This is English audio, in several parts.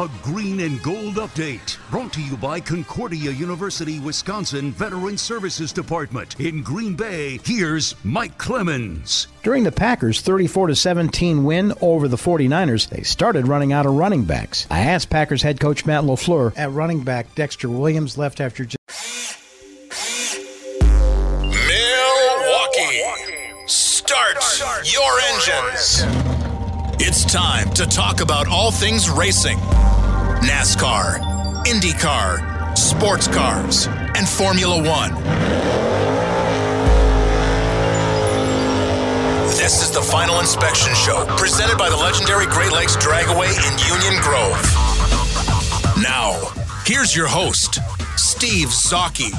A green and gold update brought to you by Concordia University, Wisconsin Veteran Services Department in Green Bay. Here's Mike Clemens. During the Packers' 34 17 win over the 49ers, they started running out of running backs. I asked Packers head coach Matt LaFleur at running back Dexter Williams left after just Milwaukee. Start your engines. It's time to talk about all things racing NASCAR, IndyCar, sports cars, and Formula One. This is the Final Inspection Show, presented by the legendary Great Lakes Dragaway in Union Grove. Now, here's your host, Steve Zocchi.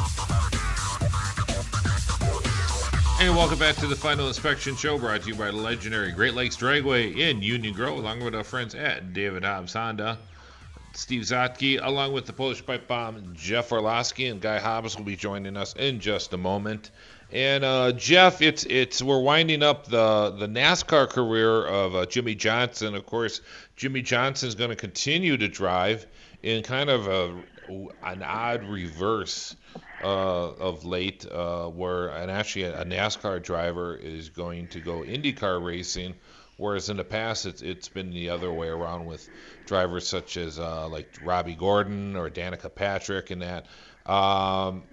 Hey, welcome back to the Final Inspection Show, brought to you by the legendary Great Lakes Dragway in Union Grove, along with our friends at David Hobbs Honda. Steve Zotke, along with the Polish pipe bomb Jeff Orlowski and Guy Hobbs will be joining us in just a moment. And uh, Jeff, it's it's we're winding up the the NASCAR career of uh, Jimmie Johnson. Of course, Jimmie Johnson is going to continue to drive in kind of a an odd reverse uh, of late, uh, where and actually a, NASCAR driver is going to go IndyCar racing, whereas in the past it's it's been the other way around with drivers such as uh, like Robby Gordon or Danica Patrick and that. Um,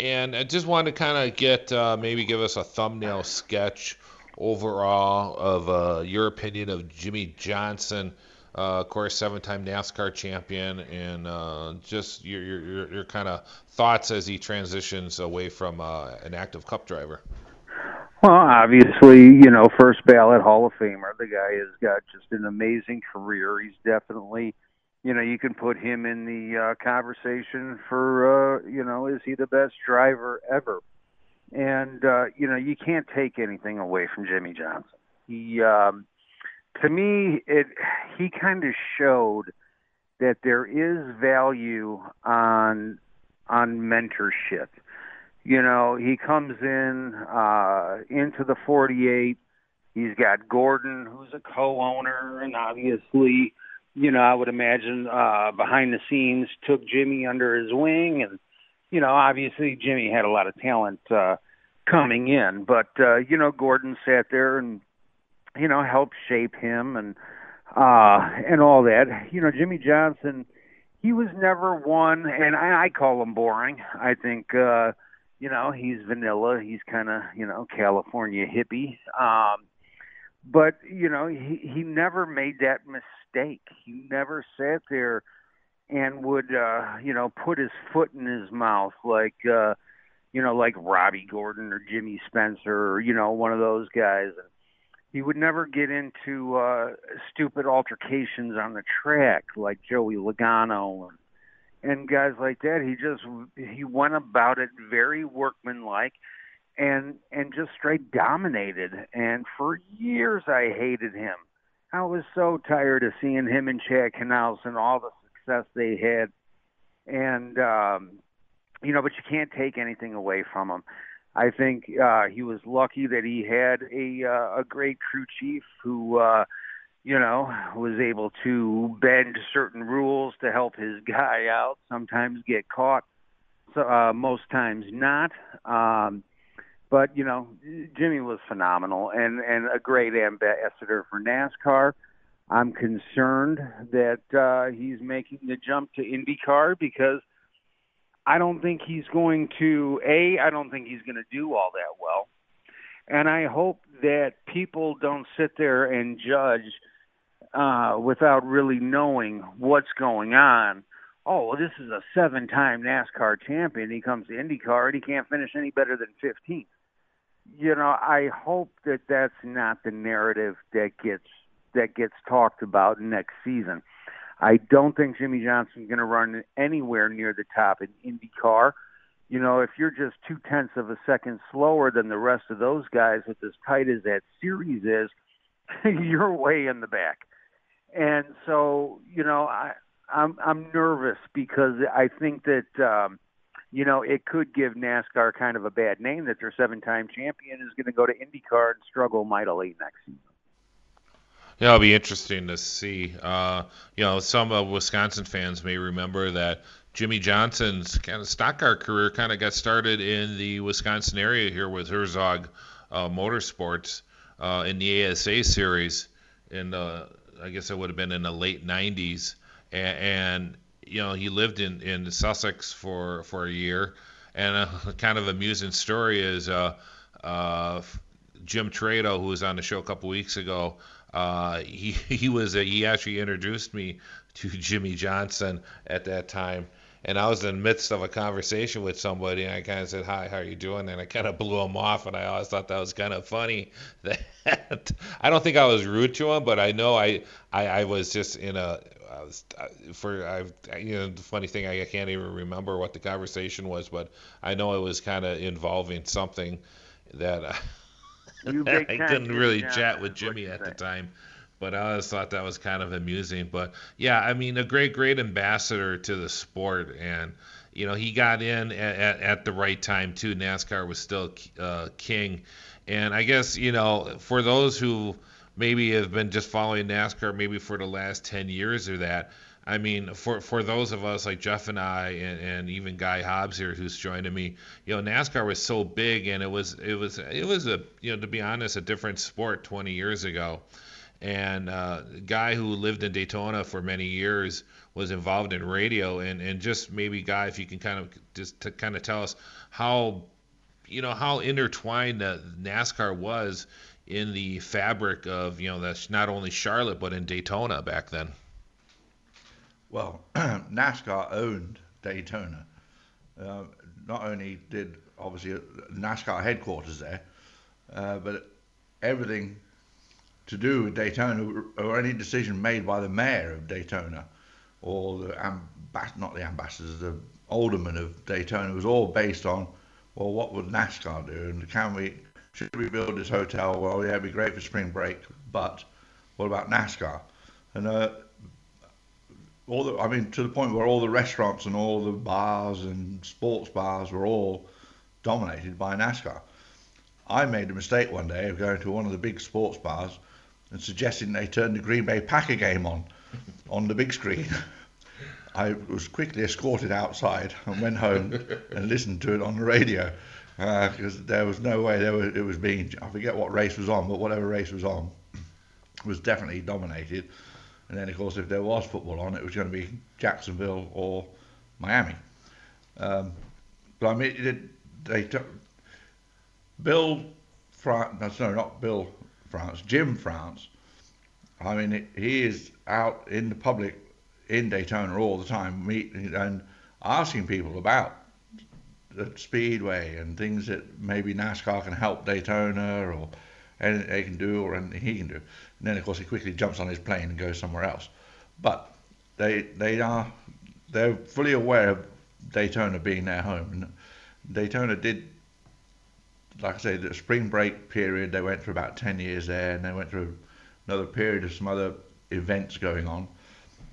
and I just wanted to kind of get uh, maybe give us a thumbnail sketch overall of uh, your opinion of Jimmie Johnson uh, of course, seven-time NASCAR champion, and uh, just your your, your kind of thoughts as he transitions away from uh, an active Cup driver. Well, obviously, you know, first ballot Hall of Famer. The guy has got just an amazing career. He's definitely, you know, you can put him in the uh, conversation for, uh, you know, is he the best driver ever? And uh, you know, you can't take anything away from Jimmie Johnson. He um, to me, it he kind of showed that there is value on on mentorship. You know, he comes in uh, into the 48. He's got Gordon, who's a co-owner, and obviously, you know, I would imagine uh, behind the scenes took Jimmie under his wing, and you know, obviously Jimmie had a lot of talent uh, coming in, but uh, you know, Gordon sat there and you know, helped shape him and uh and all that. You know, Jimmie Johnson, he was never one and I, I call him boring. I think uh you know, he's vanilla, he's kinda, you know, California hippie. Um but, you know, he he never made that mistake. He never sat there and would uh, you know, put his foot in his mouth like uh you know, like Robby Gordon or Jimmy Spencer or, you know, one of those guys. And he would never get into uh, stupid altercations on the track like Joey Logano and and guys like that. He just he went about it very workmanlike and and just straight dominated. And for years I hated him. I was so tired of seeing him and Chad Knaus and all the success they had. And um you know, but you can't take anything away from him. I think uh he was lucky that he had a uh, a great crew chief who uh you know, was able to bend certain rules to help his guy out. Sometimes get caught, so uh, most times not. Um, but you know, Jimmy was phenomenal and and a great ambassador for NASCAR. I'm concerned that uh, he's making the jump to IndyCar because I don't think he's going to. A, I don't think he's going to do all that well, and I hope that people don't sit there and judge uh, without really knowing what's going on. Oh, well, this is a seven-time NASCAR champion. He comes to IndyCar and he can't finish any better than 15th. You know, I hope that that's not the narrative that gets that gets talked about next season. I don't think Jimmie Johnson's going to run anywhere near the top in IndyCar. You know, if you're just two tenths of a second slower than the rest of those guys, with as tight as that series is, you're way in the back and so you know I I'm I'm nervous because I think that um, you know it could give NASCAR kind of a bad name that their seven-time champion is going to go to IndyCar and struggle mightily next season. Yeah, it'll be interesting to see. Uh, you know, some of Wisconsin fans may remember that Jimmie Johnson's kind of stock car career kind of got started in the Wisconsin area here with Herzog uh, Motorsports uh, in the ASA series in the I guess it would have been in the late 90s, and, and you know he lived in in Sussex for for a year, and a kind of amusing story is uh, uh, Jim Trado, who was on the show a couple weeks ago. Uh, he he was a, he actually introduced me to Jimmie Johnson at that time, and I was in the midst of a conversation with somebody, and I kind of said, "Hi, how are you doing?" And I kind of blew him off, and I always thought that was kind of funny. That I don't think I was rude to him, but I know I I, I was just in a I was, for I you know the funny thing I can't even remember what the conversation was, but I know it was kind of involving something that I, I didn't really chat with Jimmy at the time but I always thought that was kind of amusing. But yeah, I mean, a great, great ambassador to the sport, and you know, he got in at, at, at the right time too. NASCAR was still uh, king, and I guess you know, for those who maybe have been just following NASCAR maybe for the last 10 years or that. I mean, for for those of us like Jeff and I, and, and even Guy Hobbs here, who's joining me, you know, NASCAR was so big, and it was it was it was a you know to be honest, a different sport 20 years ago and uh, guy who lived in Daytona for many years was involved in radio and, and just maybe guy if you can kind of just to kind of tell us how you know how intertwined NASCAR was in the fabric of you know that's not only Charlotte but in Daytona back then. Well, NASCAR owned Daytona. Uh, not only did obviously NASCAR headquarters there, uh, but everything to do with Daytona or any decision made by the mayor of Daytona or the amb- not the ambassadors, the aldermen of Daytona was all based on, well, what would NASCAR do and can we, should we build this hotel? Well, yeah, it'd be great for spring break, but what about NASCAR? And uh, all the, I mean, to the point where all the restaurants and all the bars and sports bars were all dominated by NASCAR. I made a mistake one day of going to one of the big sports bars and suggesting they turn the Green Bay Packer game on on the big screen. I was quickly escorted outside and went home and listened to it on the radio because uh, there was no way there was, it was being. I forget what race was on, but whatever race was on was definitely dominated. And then, of course, if there was football on, it was going to be Jacksonville or Miami. Um, but I mean, they took Bill. Fra- no, not Bill France, Jim France. I mean, he is out in the public in Daytona all the time, meeting and asking people about the speedway and things that maybe NASCAR can help Daytona or anything they can do or anything he can do. And then, of course, he quickly jumps on his plane and goes somewhere else. But they they are they're fully aware of Daytona being their home. And Daytona did, like I say, the spring break period. They went for about ten years there, and they went through another period of some other events going on.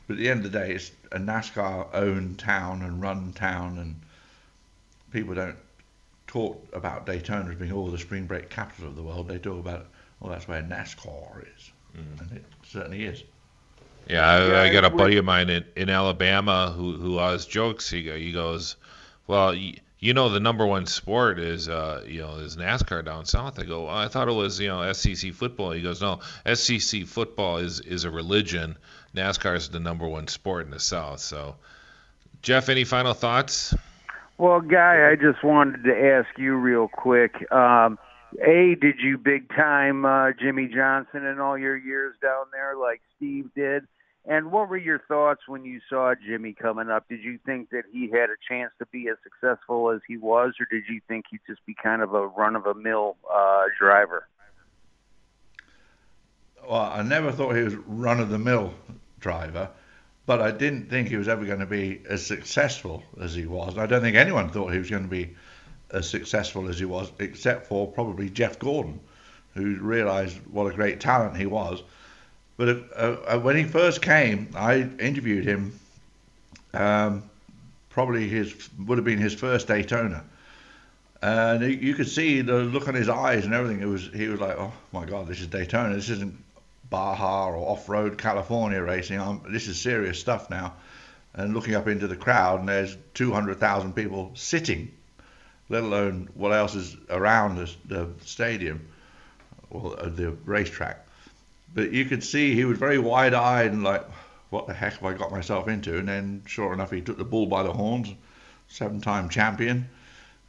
But at the end of the day, it's a NASCAR-owned town and run town, and people don't talk about Daytona as being all the spring break capital of the world. They talk about, well, that's where NASCAR is, mm. and it certainly is. Yeah, I, yeah, I got a buddy of mine in, in Alabama who who always jokes. He he goes, well, you, you know the number one sport is uh you know is NASCAR down south. I go, well, I thought it was you know SEC football. He goes, no, SEC football is is a religion. NASCAR is the number one sport in the South. So, Jeff, any final thoughts? Well, Guy, I just wanted to ask you real quick. Um, a, did you big time uh, Jimmie Johnson in all your years down there like Steve did? And what were your thoughts when you saw Jimmy coming up? Did you think that he had a chance to be as successful as he was, or did you think he'd just be kind of a run of a mill uh, driver? Well, I never thought he was run of the mill driver, but I didn't think he was ever going to be as successful as he was. And I don't think anyone thought he was going to be as successful as he was, except for probably Jeff Gordon, who realized what a great talent he was but uh, uh, when he first came, I interviewed him. Um, probably his would have been his first Daytona, and you could see the look on his eyes and everything. It was he was like, "Oh my God, this is Daytona. This isn't Baja or off-road California racing. I'm, this is serious stuff now." And looking up into the crowd, and there's 200,000 people sitting, let alone what else is around the, the stadium or the racetrack. But you could see he was very wide eyed and like, what the heck have I got myself into? And then, sure enough, he took the bull by the horns, seven time champion.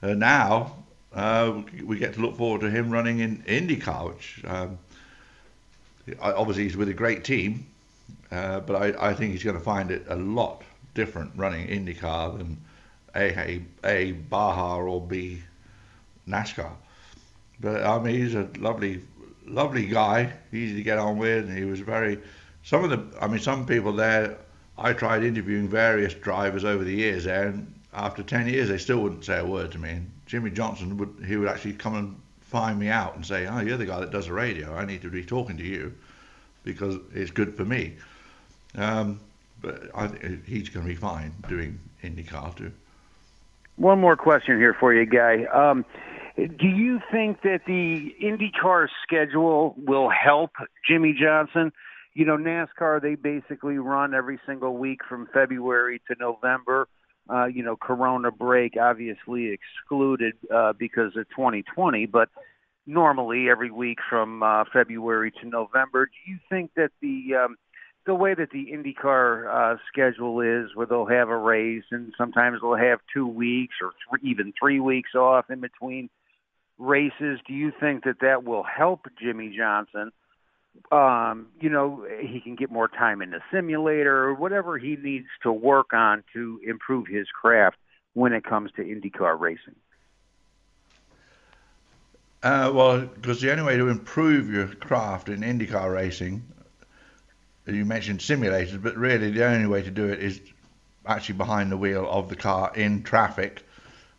Uh, now, uh, we get to look forward to him running in IndyCar, which um, obviously he's with a great team, uh, but I, I, think he's going to find it a lot different running IndyCar than A, A, A Baja or B NASCAR. But I mean, he's a lovely lovely guy, easy to get on with, he was very. Some of the, I mean, some people there. I tried interviewing various drivers over the years there, and after ten years, they still wouldn't say a word to me. And Jimmie Johnson would, he would actually come and find me out and say, "Oh, you're the guy that does the radio. I need to be talking to you because it's good for me." Um, but I, he's going to be fine doing IndyCar too. One more question here for you, Guy. Um, do you think that the IndyCar schedule will help Jimmie Johnson? You know, NASCAR, they basically run every single week from February to November. Uh, you know, Corona break obviously excluded uh, because of 2020, but normally every week from uh, February to November. Do you think that the um, the way that the IndyCar uh, schedule is, where they'll have a race and sometimes they'll have two weeks or even three weeks off in between races, do you think that that will help Jimmie Johnson? Um, you know, he can get more time in the simulator or whatever he needs to work on to improve his craft when it comes to IndyCar racing. Uh, well, because the only way to improve your craft in IndyCar racing, you mentioned simulators, but really the only way to do it is actually behind the wheel of the car in traffic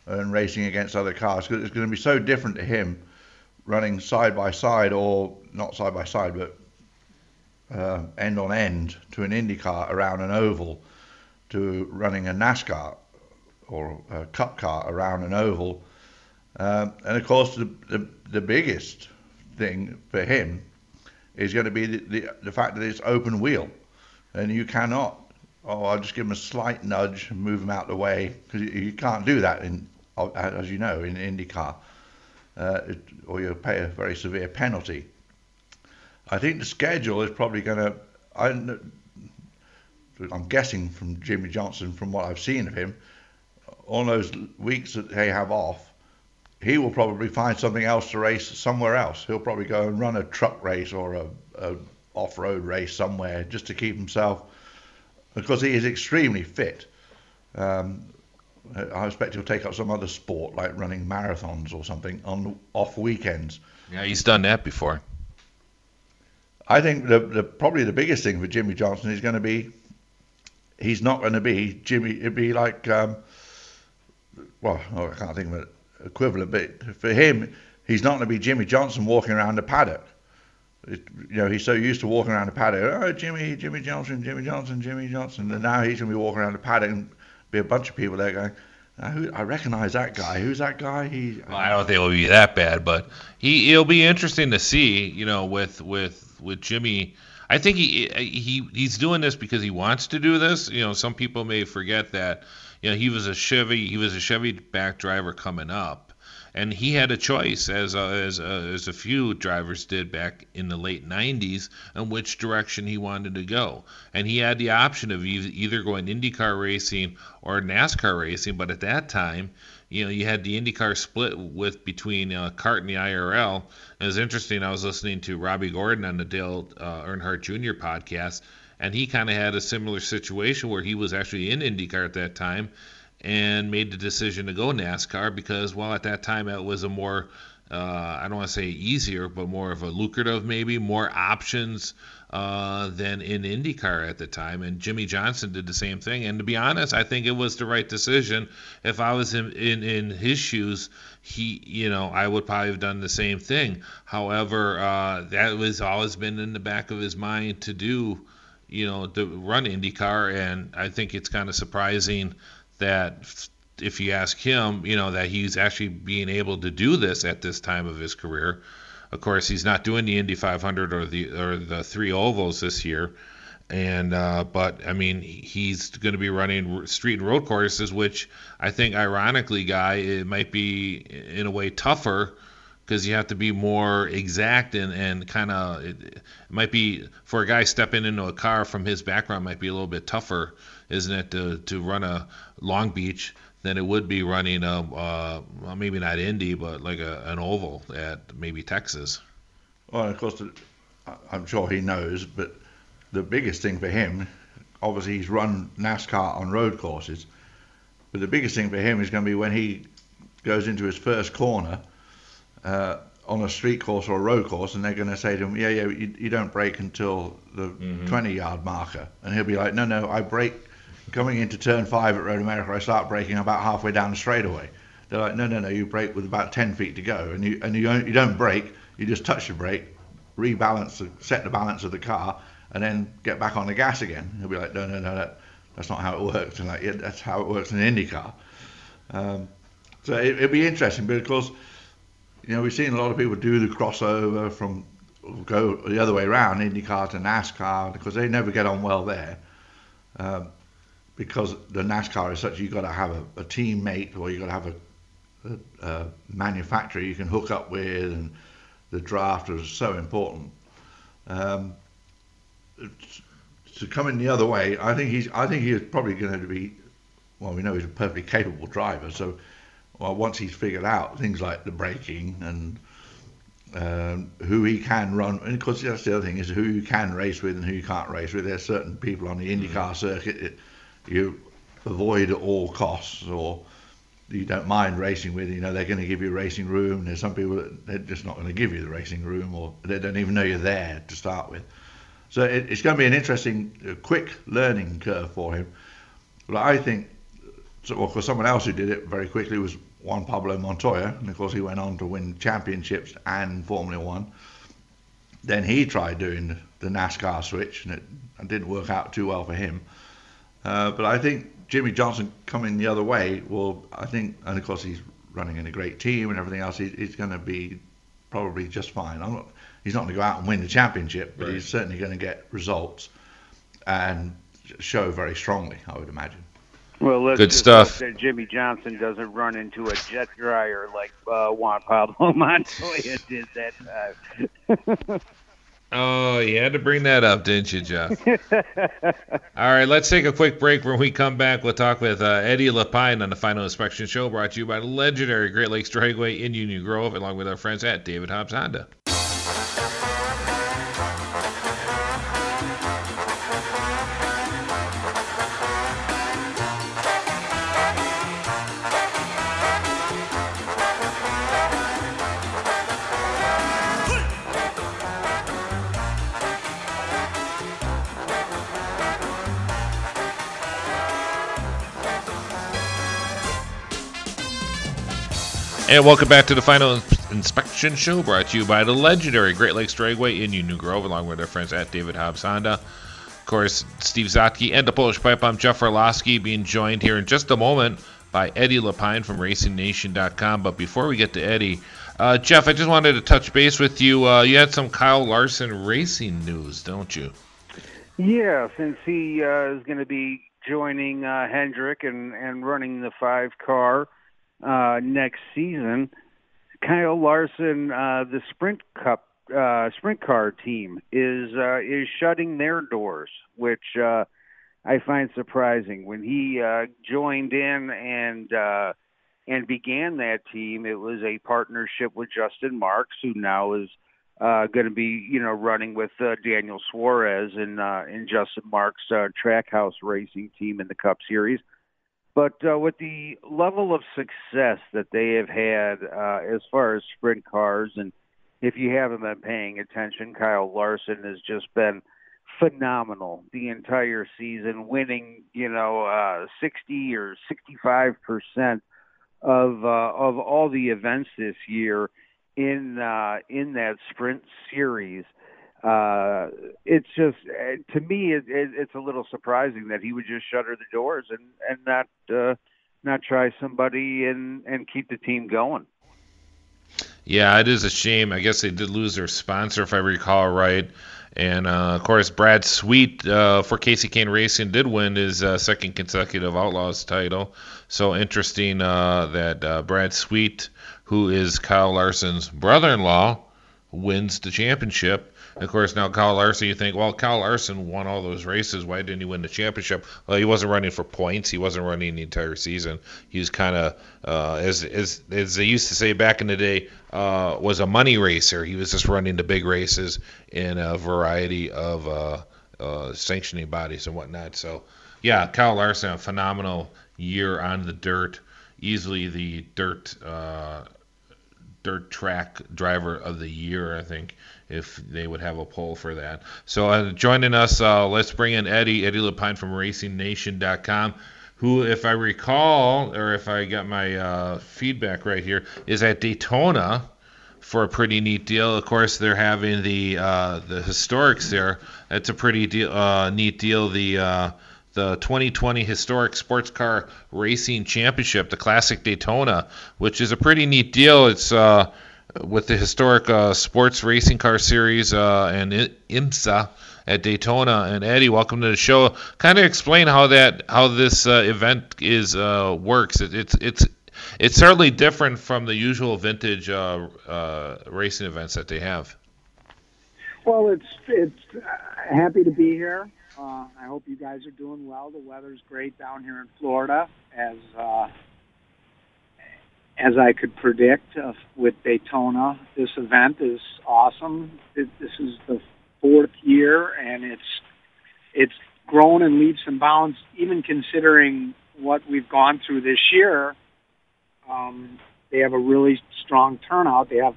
and racing against other cars because it's going to be so different to him running side by side or not side by side but uh, end on end to an Indy car around an oval to running a NASCAR or a Cup car around an oval. Um, and of course, the, the, the biggest thing for him is going to be the, the, the fact that it's open wheel, and you cannot. Oh, I'll just give him a slight nudge and move him out the way because you, you can't do that in as you know, in IndyCar, uh, it, or you pay a very severe penalty. I think the schedule is probably going to. I'm guessing from Jimmie Johnson, from what I've seen of him, all those weeks that they have off, he will probably find something else to race somewhere else. He'll probably go and run a truck race or a, a off-road race somewhere just to keep himself, because he is extremely fit. Um, I expect he'll take up some other sport like running marathons or something on off weekends. Yeah, he's done that before. I think the, the probably the biggest thing for Jimmie Johnson is going to be he's not going to be Jimmy. It'd be like, um, well, oh, I can't think of an equivalent, but for him, he's not going to be Jimmie Johnson walking around the paddock. It, you know, he's so used to walking around the paddock. Oh, Jimmy, Jimmie Johnson, Jimmie Johnson, Jimmie Johnson, and now he's going to be walking around the paddock and be a bunch of people there going. I recognize that guy. Who's that guy? He. Well, I don't think it'll be that bad, but he it'll be interesting to see. You know, with with with Jimmy I think he he he's doing this because he wants to do this. You know, some people may forget that. You know, he was a Chevy he was a Chevy back driver coming up, and he had a choice as a, as a, as a few drivers did back in the late 90s on which direction he wanted to go. And he had the option of either going IndyCar racing or NASCAR racing, but at that time you know, you had the IndyCar split with between uh, CART and the IRL. it was interesting. I was listening to Robby Gordon on the Dale uh, Earnhardt Jr. podcast, and he kind of had a similar situation where he was actually in IndyCar at that time and made the decision to go NASCAR because, well, at that time it was a more uh, I don't want to say easier, but more of a lucrative, maybe more options uh, than in IndyCar at the time. And Jimmie Johnson did the same thing. And to be honest, I think it was the right decision. If I was in, in, in his shoes, he, you know, I would probably have done the same thing. However, uh, that was always been in the back of his mind to do, you know, to run IndyCar. And I think it's kind of surprising that if you ask him, you know, that he's actually being able to do this at this time of his career. Of course, he's not doing the Indy 500 or the or the three ovals this year, and uh, but I mean he's going to be running street and road courses, which I think ironically, guy, it might be in a way tougher because you have to be more exact and, and kind of it, it, might be for a guy stepping into a car from his background might be a little bit tougher, isn't it, to, to run a Long Beach than it would be running a uh, well, maybe not Indy, but like a, an oval at maybe Texas. Well, of course, I'm sure he knows, but the biggest thing for him, obviously, he's run NASCAR on road courses, but the biggest thing for him is going to be when he goes into his first corner. Uh, on a street course or a road course, and they're going to say to him, "Yeah, yeah, you, you don't brake until the mm-hmm. 20 yard marker," and he'll be like, "No, no, I brake coming into turn five at Road America, I start braking about halfway down the straightaway. They're like, no, no, no, you brake with about 10 feet to go, and you and you don't, you don't brake, you just touch the brake, rebalance, the, set the balance of the car, and then get back on the gas again. He'll be like, no, no, no, that, that's not how it works. And like, yeah, that's how it works in an IndyCar. Um, so it, will be interesting, but of course, you know, we've seen a lot of people do the crossover from go the other way around, IndyCar to NASCAR, because they never get on well there. Um, because the NASCAR is such, you've got to have a, a teammate or you've got to have a, a, a, manufacturer you can hook up with, and the draft is so important. Um, to come in the other way, I think he's, I think he's probably going to be, well, we know he's a perfectly capable driver, so well, once he's figured out things like the braking and um, who he can run, and of course that's the other thing is who you can race with and who you can't race with. There's certain people on the IndyCar mm-hmm. circuit you avoid at all costs or you don't mind racing with, you know, they're going to give you racing room. There's some people that they're just not going to give you the racing room or they don't even know you're there to start with. So it, it's going to be an interesting, uh, quick learning curve for him. But I think, so, well, for someone else who did it very quickly was Juan Pablo Montoya. And of course, he went on to win championships and Formula One. Then he tried doing the NASCAR switch and it, it didn't work out too well for him. Uh, but I think Jimmie Johnson coming the other way will, I think, and of course he's running in a great team and everything else, he, he's going to be probably just fine. Not, he's not going to go out and win the championship, but right. he's certainly going to get results and show very strongly, I would imagine. Well, let's good stuff. That Jimmie Johnson doesn't run into a jet dryer like uh, Juan Pablo Montoya did that time. Oh, you had to bring that up, didn't you, Jeff? All right, let's take a quick break. When we come back, we'll talk with uh, Eddie Lapine on the Final Inspection Show, brought to you by the legendary Great Lakes Dragway in Union Grove, along with our friends at David Hobbs Honda. And welcome back to the final inspection show brought to you by the legendary Great Lakes Dragway in Union Grove, along with our friends at David Hobbs Honda. Of course, Steve Zotke and the Polish Pipe. I'm Jeff Orlowski, being joined here in just a moment by Eddie Lapine from RacingNation.com. But before we get to Eddie, uh, Jeff, I just wanted to touch base with you. Uh, you had some Kyle Larson racing news, don't you? Yeah, since he uh, is going to be joining uh, Hendrick and, and running the five car uh, next season. Kyle Larson, uh, the Sprint Cup uh, Sprint Car team, is uh, is shutting their doors, which uh, I find surprising. When he uh, joined in and uh, and began that team, it was a partnership with Justin Marks, who now is uh, going to be, you know, running with uh, Daniel Suarez in uh, in Justin Marks' uh, Trackhouse Racing team in the Cup Series. But uh, with the level of success that they have had uh, as far as sprint cars, and if you haven't been paying attention, Kyle Larson has just been phenomenal the entire season, winning you know uh, 60 or 65 percent of uh, of all the events this year in uh, in that sprint series uh, it's just uh, to me it, it, it's a little surprising that he would just shutter the doors and and not uh, not try somebody and and keep the team going. Yeah, it is a shame. I guess they did lose their sponsor, if I recall right. And uh, of course, Brad Sweet uh, for Kasey Kahne Racing did win his uh, second consecutive Outlaws title. So interesting uh, that uh, Brad Sweet, who is Kyle Larson's brother-in-law, wins the championship. Of course, now Kyle Larson, you think, well, Kyle Larson won all those races. Why didn't he win the championship? Well, he wasn't running for points. He wasn't running the entire season. He was kind of, uh, as, as as they used to say back in the day, uh, was a money racer. He was just running the big races in a variety of uh, uh, sanctioning bodies and whatnot. So, yeah, Kyle Larson, a phenomenal year on the dirt. Easily the dirt uh, dirt track driver of the year, I think if they would have a poll for that. So uh, joining us, uh, let's bring in Eddie, Eddie Lapine from RacingNation.com, who, if I recall, or if I got my uh, feedback right here, is at Daytona for a pretty neat deal. Of course, they're having the uh, the historics there. That's a pretty deal, uh, neat deal. The uh, the 2020 Historic Sports Car Racing Championship, the Classic Daytona, which is a pretty neat deal. It's uh, with the historic uh, sports racing car series uh, and IMSA at Daytona. And Eddie, welcome to the show. Kind of explain how that how this uh, event is uh, works. It, it's it's it's certainly different from the usual vintage uh, uh, racing events that they have. Well, it's it's happy to be here. I hope you guys are doing well. The weather's great down here in Florida, as as I could predict uh, with Daytona. This event is awesome. It, this is the fourth year, and it's it's grown in leaps and bounds. Even considering what we've gone through this year, um, they have a really strong turnout. They have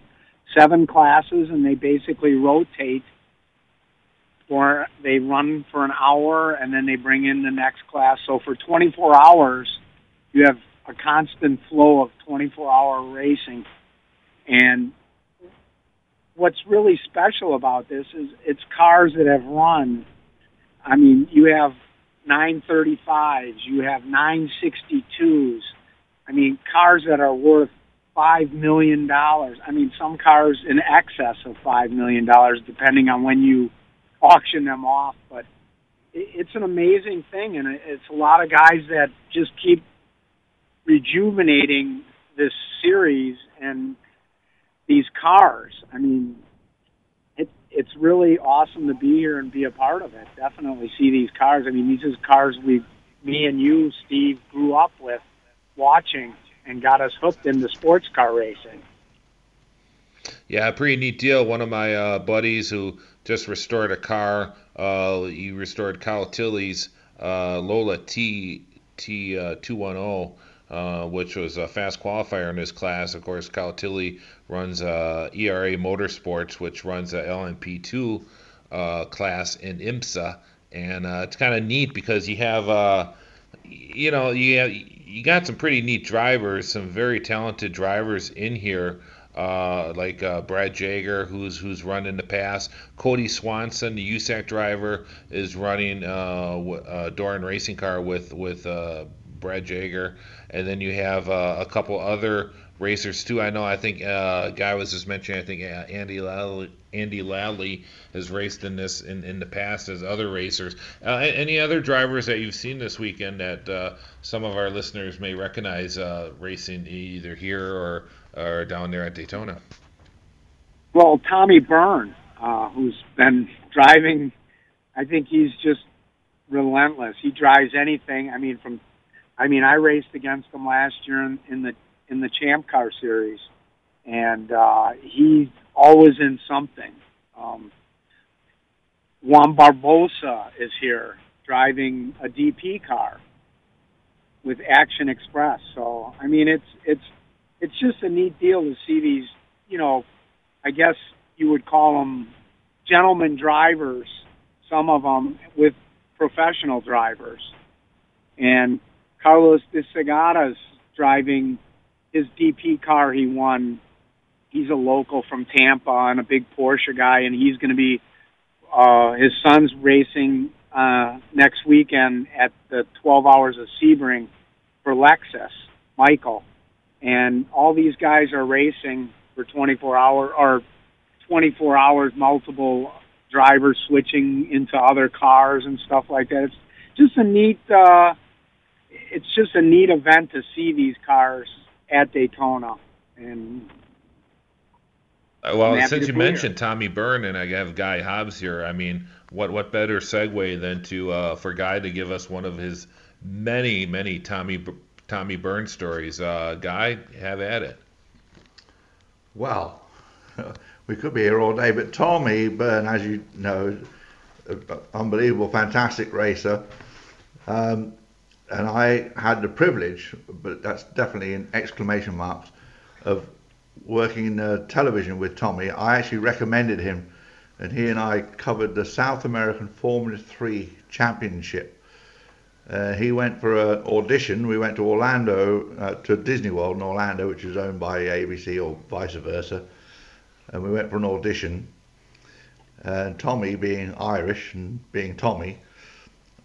seven classes, and they basically rotate. For they run for an hour, and then they bring in the next class. So for 24 hours, you have a constant flow of 24 hour racing. And what's really special about this is it's cars that have run. I mean, you have 935s, you have 962s. I mean, cars that are worth $5 million. I mean, some cars in excess of $5 million, depending on when you auction them off. But it's an amazing thing, and it's a lot of guys that just keep rejuvenating this series and these cars. I mean, it, it's really awesome to be here and be a part of it. Definitely see these cars. I mean, these are cars we, me and you, Steve, grew up with watching and got us hooked into sports car racing. Yeah, pretty neat deal. One of my uh, buddies who just restored a car, uh, he restored Kyle uh, Lola T T uh, uh, which was a fast qualifier in his class. Of course, Kyle runs uh, ERA Motorsports, which runs a LMP2 uh, class in IMSA, and uh, it's kind of neat because you have you know, you have, you got some pretty neat drivers, some very talented drivers in here. Uh, like uh, Brad Jager, who's who's run in the past. Kody Swanson, the USAC driver, is running uh, a Doran racing car with with uh, Brad Jager, and then you have uh, a couple other racers too. I know. I think uh, guy was just mentioning. I think uh, Andy Ladley, Andy Ladley has raced in this in, in the past as other racers. Uh, any other drivers that you've seen this weekend that uh, some of our listeners may recognize uh, racing either here or or down there at Daytona? Well, Tommy Byrne, uh, who's been driving. I think he's just relentless. He drives anything. I mean, from I mean, I raced against him last year in, in the in the Champ Car Series, and uh, he's always in something. Um, Juan Barbosa is here driving a DP car with Action Express. So I mean, it's it's it's just a neat deal to see these. You know, I guess you would call them gentlemen drivers. Some of them with professional drivers, and Carlos de Quesada's driving his DP car he won. He's a local from Tampa and a big Porsche guy, and he's going to be uh, his son's racing uh, next weekend at the 12 Hours of Sebring for Lexus, Michael. And all these guys are racing for 24 hour or 24 hours, multiple drivers switching into other cars and stuff like that. It's just a neat. Uh, it's just a neat event to see these cars at Daytona. And uh, well, since you mentioned. Tommy Byrne and I have Guy Hobbs here, I mean, what what better segue than to uh, for Guy to give us one of his many many Tommy Tommy Byrne stories? Uh, Guy, have at it. Well, we could be here all day, but Tommy Byrne, as you know, unbelievable, fantastic racer. Um, and I had the privilege, but that's definitely in exclamation marks, of working in uh, television with Tommy. I actually recommended him, and he and I covered the South American Formula 3 Championship. Uh, he went for an audition. We went to Orlando, uh, to Disney World in Orlando, which is owned by ABC or vice versa. And we went for an audition. And Tommy, being Irish and being Tommy,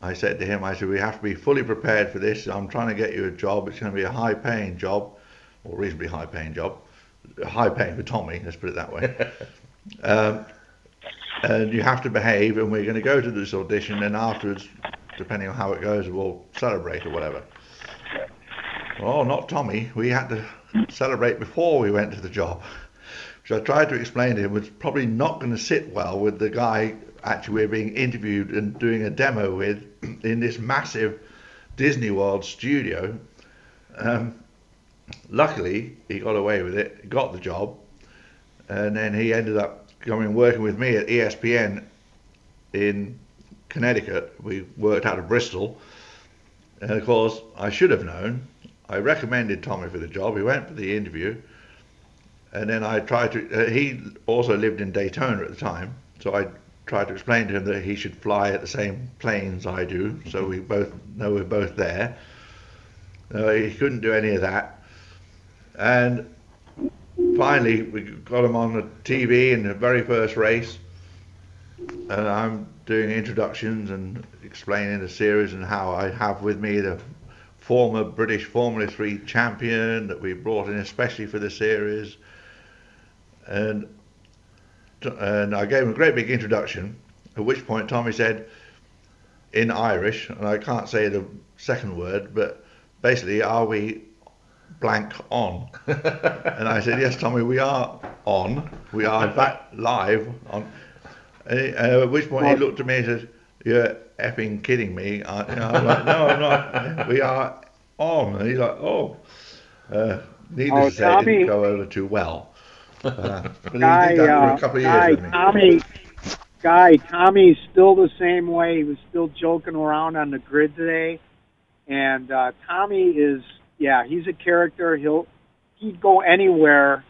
I said to him, I said, we have to be fully prepared for this. I'm trying to get you a job. It's going to be a high paying job, or reasonably high paying job. High paying for Tommy, let's put it that way. um, and you have to behave, and we're going to go to this audition, and afterwards, depending on how it goes, we'll celebrate or whatever. Oh, not Tommy. We had to celebrate before we went to the job. So I tried to explain to him was probably not going to sit well with the guy actually we're being interviewed and doing a demo with in this massive Disney World studio. Um, luckily, he got away with it, got the job, and then he ended up coming working with me at ESPN in Connecticut. We worked out of Bristol, and of course, I should have known. I recommended Tommy for the job. He went for the interview, and then I tried to. Uh, he also lived in Daytona at the time, so I tried to explain to him that he should fly at the same planes I do, so we both know we're both there. Uh, he couldn't do any of that. And finally, we got him on the TV in the very first race, and I'm doing introductions and explaining the series and how I have with me the former British Formula 3 champion that we brought in especially for the series. And and I gave him a great big introduction. At which point Tommy said, in Irish, and I can't say the second word, but basically, are we blank on? and I said, yes, Tommy, we are on. We are back live on. Uh, at which point he looked at me and said, "You're effing kidding me." I, am like, "No, I'm not. We are on." And he's like, "Oh." Uh, needless oh, to say, Tommy, it didn't go over too well. Uh, guy, uh, guy, Tommy, guy, Tommy's still the same way. He was still joking around on the grid today, and uh, Tommy is, yeah, he's a character. He'll he'd go anywhere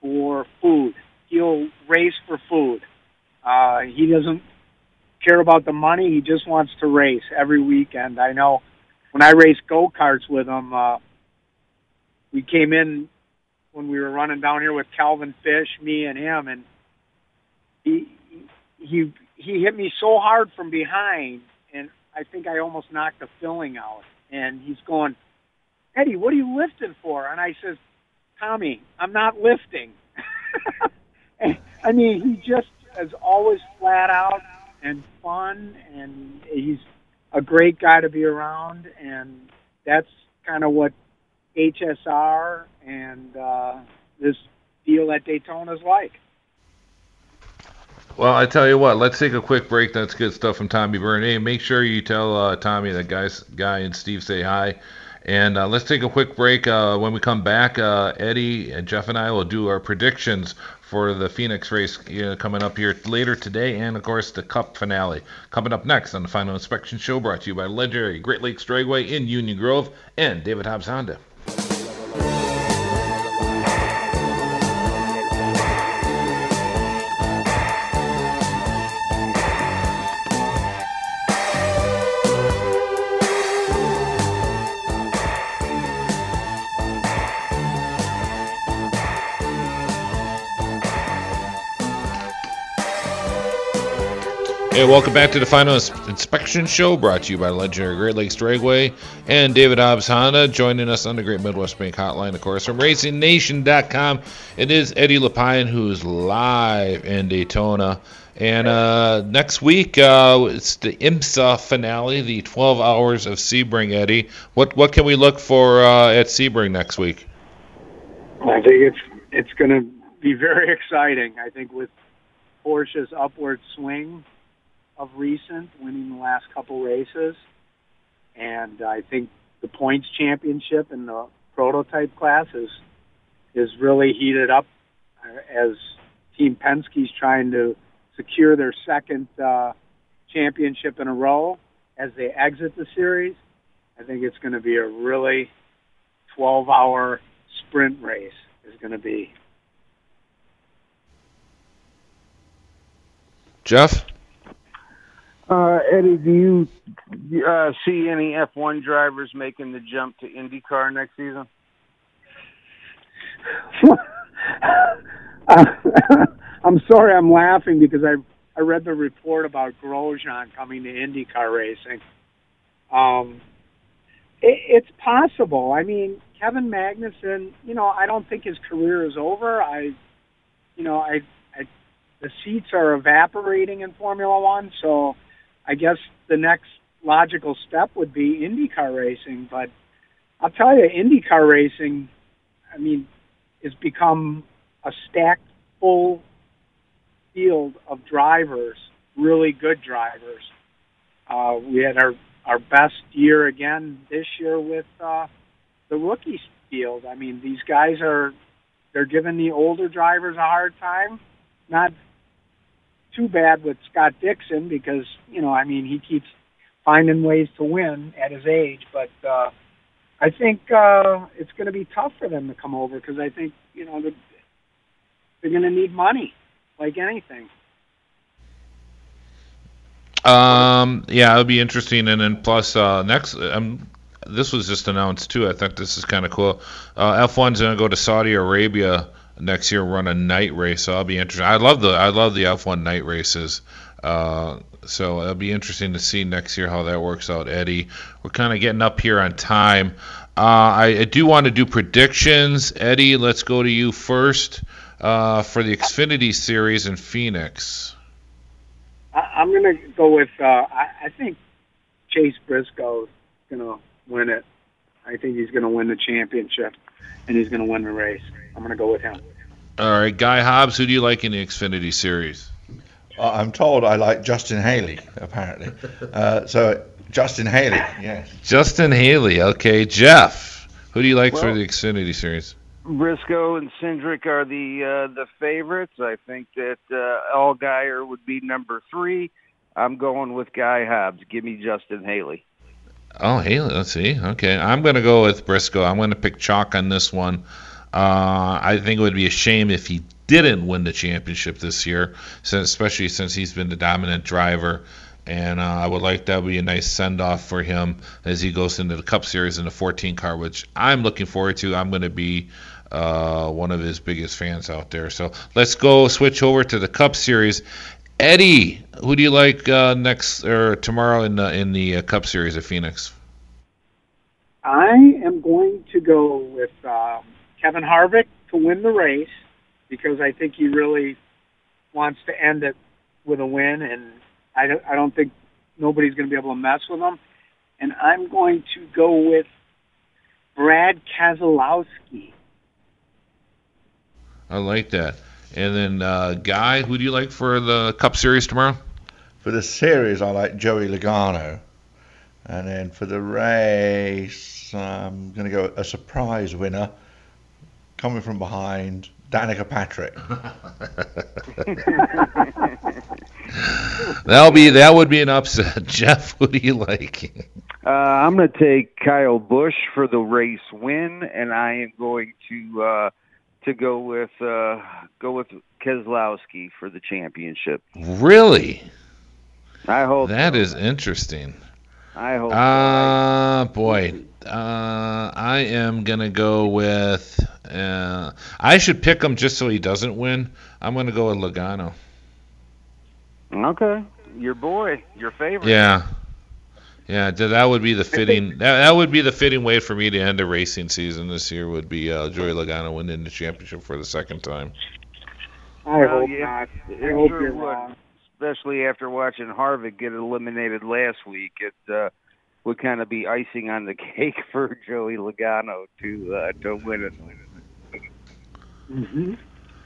for food. He'll race for food. Uh, he doesn't care about the money. He just wants to race every weekend. I know when I raced go karts with him, uh, we came in when we were running down here with Calvin Fish, me and him, and he he he hit me so hard from behind, and I think I almost knocked the filling out. And he's going, Eddie, what are you lifting for? And I says, Tommy, I'm not lifting. I mean, he just is always flat out and fun, and he's a great guy to be around, and that's kind of what HSR and uh, this deal at Daytona is like. Well, I tell you what, let's take a quick break. That's good stuff from Tommy Byrne. Hey, make sure you tell uh, Tommy that guys, guy and Steve say hi. And uh, let's take a quick break. Uh, when we come back, uh, Eddie and Jeff and I will do our predictions for the Phoenix race know, coming up here later today, and of course the Cup finale coming up next on the Final Inspection Show, brought to you by legendary Great Lakes Dragway in Union Grove and David Hobbs Honda. Hey, welcome back to the Final Inspection Show, brought to you by legendary Great Lakes Dragway and David Hobbs Honda. Joining us on the Great Midwest Bank Hotline, of course, from RacingNation.com. It is Eddie LePine who's live in Daytona. And uh, next week, uh, it's the IMSA finale, the 12 hours of Sebring, Eddie. What what can we look for uh, at Sebring next week? I think it's it's going to be very exciting. I think with Porsche's upward swing, of recent, winning the last couple races. And I think the points championship in the prototype class is is really heated up as Team Penske's trying to secure their second uh, championship in a row as they exit the series. I think it's going to be a really 12-hour sprint race. Is going to be. Jeff. Uh, Eddie, do you uh, see any F1 drivers making the jump to IndyCar next season? I'm sorry, I'm laughing because I I read the report about Grosjean coming to IndyCar racing. Um, it, it's possible. I mean, Kevin Magnussen. You know, I don't think his career is over. I, you know, I, I the seats are evaporating in Formula One, so I guess the next logical step would be IndyCar racing. But I'll tell you, IndyCar racing, I mean, has become a stacked full field of drivers, really good drivers. Uh, we had our our best year again this year with uh, the rookie field. I mean, these guys are they're giving the older drivers a hard time. Not too bad with Scott Dixon because you know I mean he keeps finding ways to win at his age, but uh, I think uh, it's going to be tough for them to come over because I think you know they're, they're going to need money like anything. Um, yeah, it'll be interesting, and then plus uh, next, um, this was just announced too. I think this is kind of cool. Uh, F1's going to go to Saudi Arabia next year run a night race. So I'll be interested. I love the I love the F1 night races. Uh, so it'll be interesting to see next year how that works out, Eddie. We're kind of getting up here on time. Uh, I, I, do want to do predictions. Eddie, let's go to you first uh, for the Xfinity Series in Phoenix. I, am going to go with. Uh, I, I think Chase Briscoe is going to win it. I think he's going to win the championship, and he's going to win the race. I'm going to go with him. All right, Guy Hobbs, who do you like in the Xfinity Series? Uh, I'm told I like Justin Haley, apparently. Uh, so Justin Haley, yes. Justin Haley, okay. Jeff, who do you like well, for the Xfinity Series? Briscoe and Cindric are the uh, the favorites. I think that uh, Allgaier would be number three. I'm going with Guy Hobbs. Give me Justin Haley. Oh, Haley, let's see. Okay, I'm going to go with Briscoe. I'm going to pick chalk on this one. Uh, I think it would be a shame if he didn't win the championship this year, especially since he's been the dominant driver. and uh, I would like that would be a nice send off for him as he goes into the Cup Series in the 14 car, which I'm looking forward to. I'm going to be uh, one of his biggest fans out there. So let's go switch over to the Cup Series. Eddie, who do you like uh, next or tomorrow in the in the uh, Cup Series at Phoenix? I am going to go with um, Kevin Harvick to win the race because I think he really wants to end it with a win, and I don't, I don't think nobody's going to be able to mess with him. And I'm going to go with Brad Keselowski. I like that. And then, uh, Guy, who do you like for the Cup Series tomorrow? For the series, I like Joey Logano. And then for the race, I'm going to go a surprise winner coming from behind, Danica Patrick. That'll be that would be an upset. Jeff, what do you like? Uh, I'm going to take Kyle Busch for the race win, and I am going to uh, to go with uh, go with Keselowski for the championship. Really? I hope that so. is interesting. I hope. Ah, uh, boy. Uh, I am gonna go with. Uh, I should pick him just so he doesn't win. I'm gonna go with Logano. Okay, your boy, your favorite. Yeah, yeah. That would be the fitting. That, that would be the fitting way for me to end a racing season this year. Would be uh, Joey Logano winning the championship for the second time. I Well, hope yeah, not. I hope sure you're would. wrong. Especially after watching Harvick get eliminated last week, it uh, would kind of be icing on the cake for Joey Logano to uh, to win it. hmm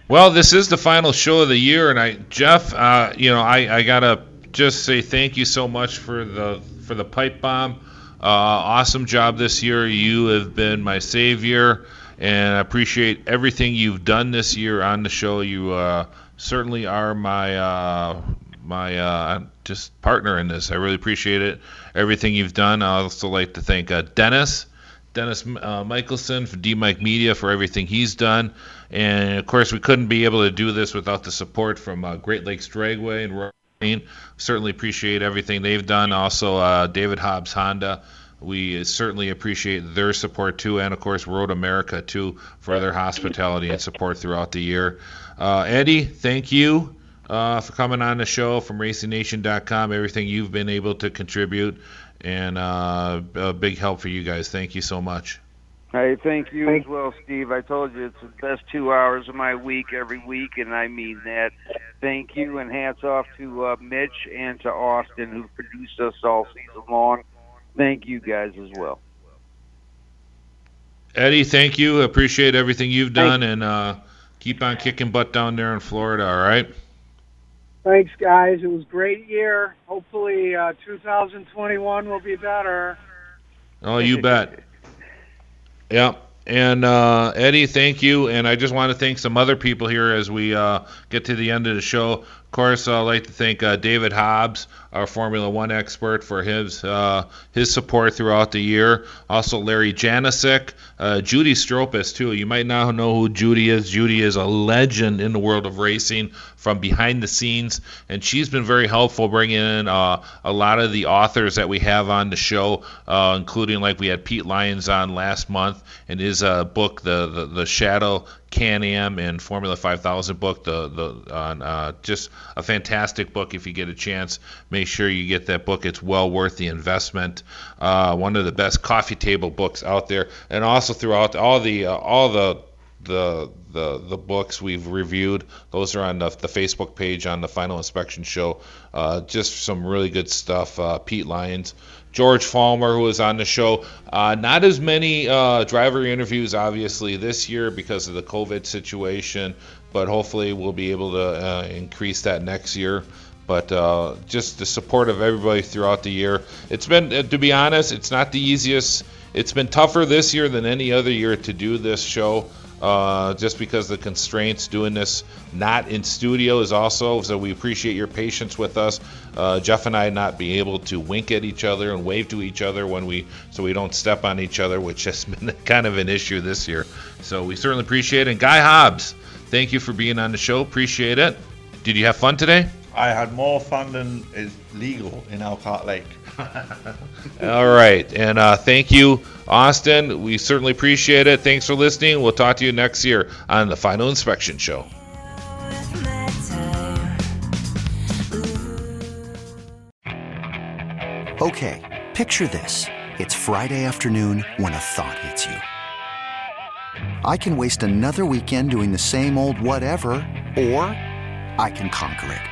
Well, this is the final show of the year, and I, Jeff, uh, you know, I, I gotta just say thank you so much for the for the pipe bomb. Uh, awesome job this year. You have been my savior, and I appreciate everything you've done this year on the show. You uh, certainly are my uh, my uh, just partner in this. I really appreciate it. Everything you've done. I also like to thank uh, Dennis. Dennis uh, Michelson for D Mike Media for everything he's done. And of course, we couldn't be able to do this without the support from uh, Great Lakes Dragway and Ryan. Certainly appreciate everything they've done. Also, uh, David Hobbs Honda. We certainly appreciate their support too, and of course, Road America too for their hospitality and support throughout the year. Uh, Eddie, thank you uh, for coming on the show from RacingNation.com. Everything you've been able to contribute, and uh, a big help for you guys. Thank you so much. Hey, thank you as well, Steve. I told you it's the best two hours of my week every week, and I mean that. Thank you, and hats off to uh, Mitch and to Austin, who produced us all season long. Thank you guys as well. Eddie, thank you. Appreciate everything you've done, and uh, keep on kicking butt down there in Florida. All right. Thanks, guys. It was great year. Hopefully, uh, 2021 will be better. Oh, you bet. Yeah. And uh, Eddie, thank you. And I just want to thank some other people here as we uh, get to the end of the show. Course, I'd like to thank uh, David Hobbs, our Formula One expert, for his uh, his support throughout the year. Also, Larry Janasic, uh, Judy Stropus too. You might now know who Judy is. Judy is a legend in the world of racing from behind the scenes, and she's been very helpful bringing in uh, a lot of the authors that we have on the show, uh, including like we had Pete Lyons on last month and his uh, book, the, the the Shadow Can-Am and Formula 5000 book. The the on uh, just a fantastic book. If you get a chance, make sure you get that book. It's well worth the investment. Uh, one of the best coffee table books out there, and also throughout all the uh, all the the the the books we've reviewed. Those are on the, the Facebook page on the Final Inspection Show. Uh, just some really good stuff. Uh, Pete Lyons, George Follmer, who was on the show. Uh, not as many uh, driver interviews, obviously, this year because of the COVID situation, but hopefully we'll be able to uh, increase that next year. But uh, just the support of everybody throughout the year. It's been, to be honest, it's not the easiest. It's been tougher this year than any other year to do this show uh, just because the constraints doing this not in studio is also so we appreciate your patience with us. Uh, jeff and i not being able to wink at each other and wave to each other when we so we don't step on each other which has been kind of an issue this year. So we certainly appreciate it. And guy hobbs thank you for being on the show. Appreciate it. Did you have fun today? I had more fun than is legal in Elkhart Lake. All right. And uh, thank you, Austin. We certainly appreciate it. Thanks for listening. We'll talk to you next year on the Final Inspection Show. Okay, picture this. It's Friday afternoon when a thought hits you. I can waste another weekend doing the same old whatever, or I can conquer it.